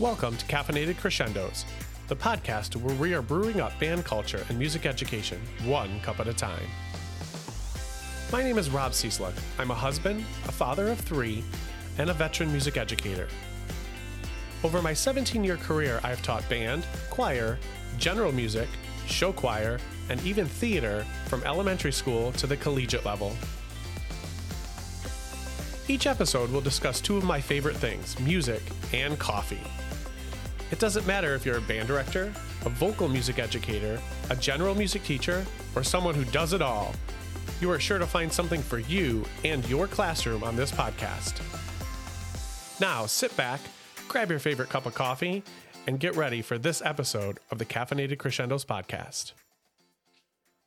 Welcome to Caffeinated Crescendos, the podcast where we are brewing up band culture and music education one cup at a time. My name is Rob Cieslak. I'm a husband, a father of three, and a veteran music educator. Over my 17 year career, I've taught band, choir, general music, show choir, and even theater from elementary school to the collegiate level. Each episode will discuss two of my favorite things music and coffee. It doesn't matter if you're a band director, a vocal music educator, a general music teacher, or someone who does it all. You are sure to find something for you and your classroom on this podcast. Now, sit back, grab your favorite cup of coffee, and get ready for this episode of the Caffeinated Crescendos podcast.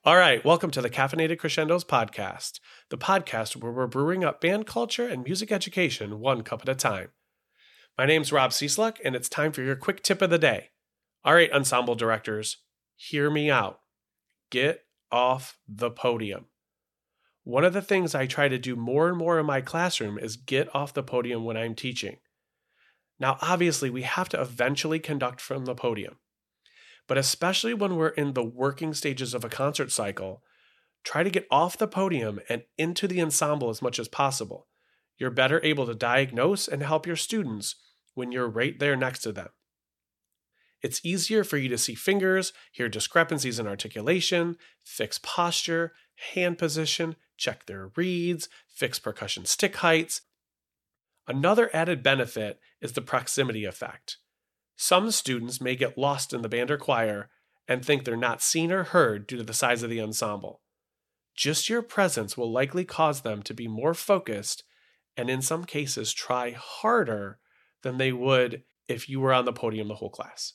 All right, welcome to the Caffeinated Crescendos podcast, the podcast where we're brewing up band culture and music education one cup at a time. My name's Rob Cieslak, and it's time for your quick tip of the day. All right, ensemble directors, hear me out. Get off the podium. One of the things I try to do more and more in my classroom is get off the podium when I'm teaching. Now, obviously, we have to eventually conduct from the podium, but especially when we're in the working stages of a concert cycle, try to get off the podium and into the ensemble as much as possible. You're better able to diagnose and help your students when you're right there next to them. It's easier for you to see fingers, hear discrepancies in articulation, fix posture, hand position, check their reeds, fix percussion stick heights. Another added benefit is the proximity effect. Some students may get lost in the band or choir and think they're not seen or heard due to the size of the ensemble. Just your presence will likely cause them to be more focused and, in some cases, try harder than they would if you were on the podium the whole class.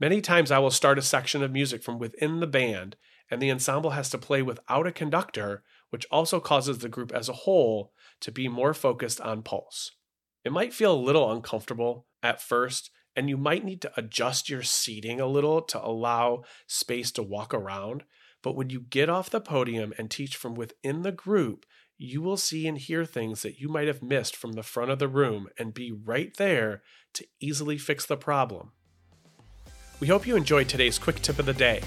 Many times I will start a section of music from within the band, and the ensemble has to play without a conductor, which also causes the group as a whole to be more focused on pulse. It might feel a little uncomfortable at first, and you might need to adjust your seating a little to allow space to walk around. But when you get off the podium and teach from within the group, you will see and hear things that you might have missed from the front of the room and be right there to easily fix the problem. We hope you enjoyed today's quick tip of the day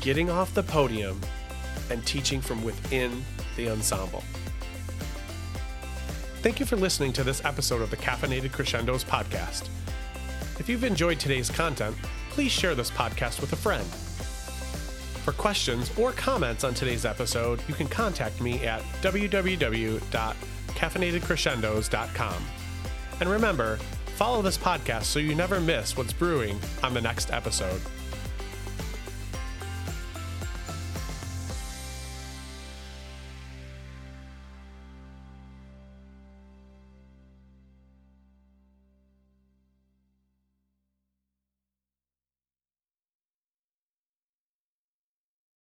getting off the podium and teaching from within the ensemble. Thank you for listening to this episode of the Caffeinated Crescendos podcast. If you've enjoyed today's content, please share this podcast with a friend. For questions or comments on today's episode, you can contact me at www.caffeinatedcrescendos.com. And remember, follow this podcast so you never miss what's brewing on the next episode.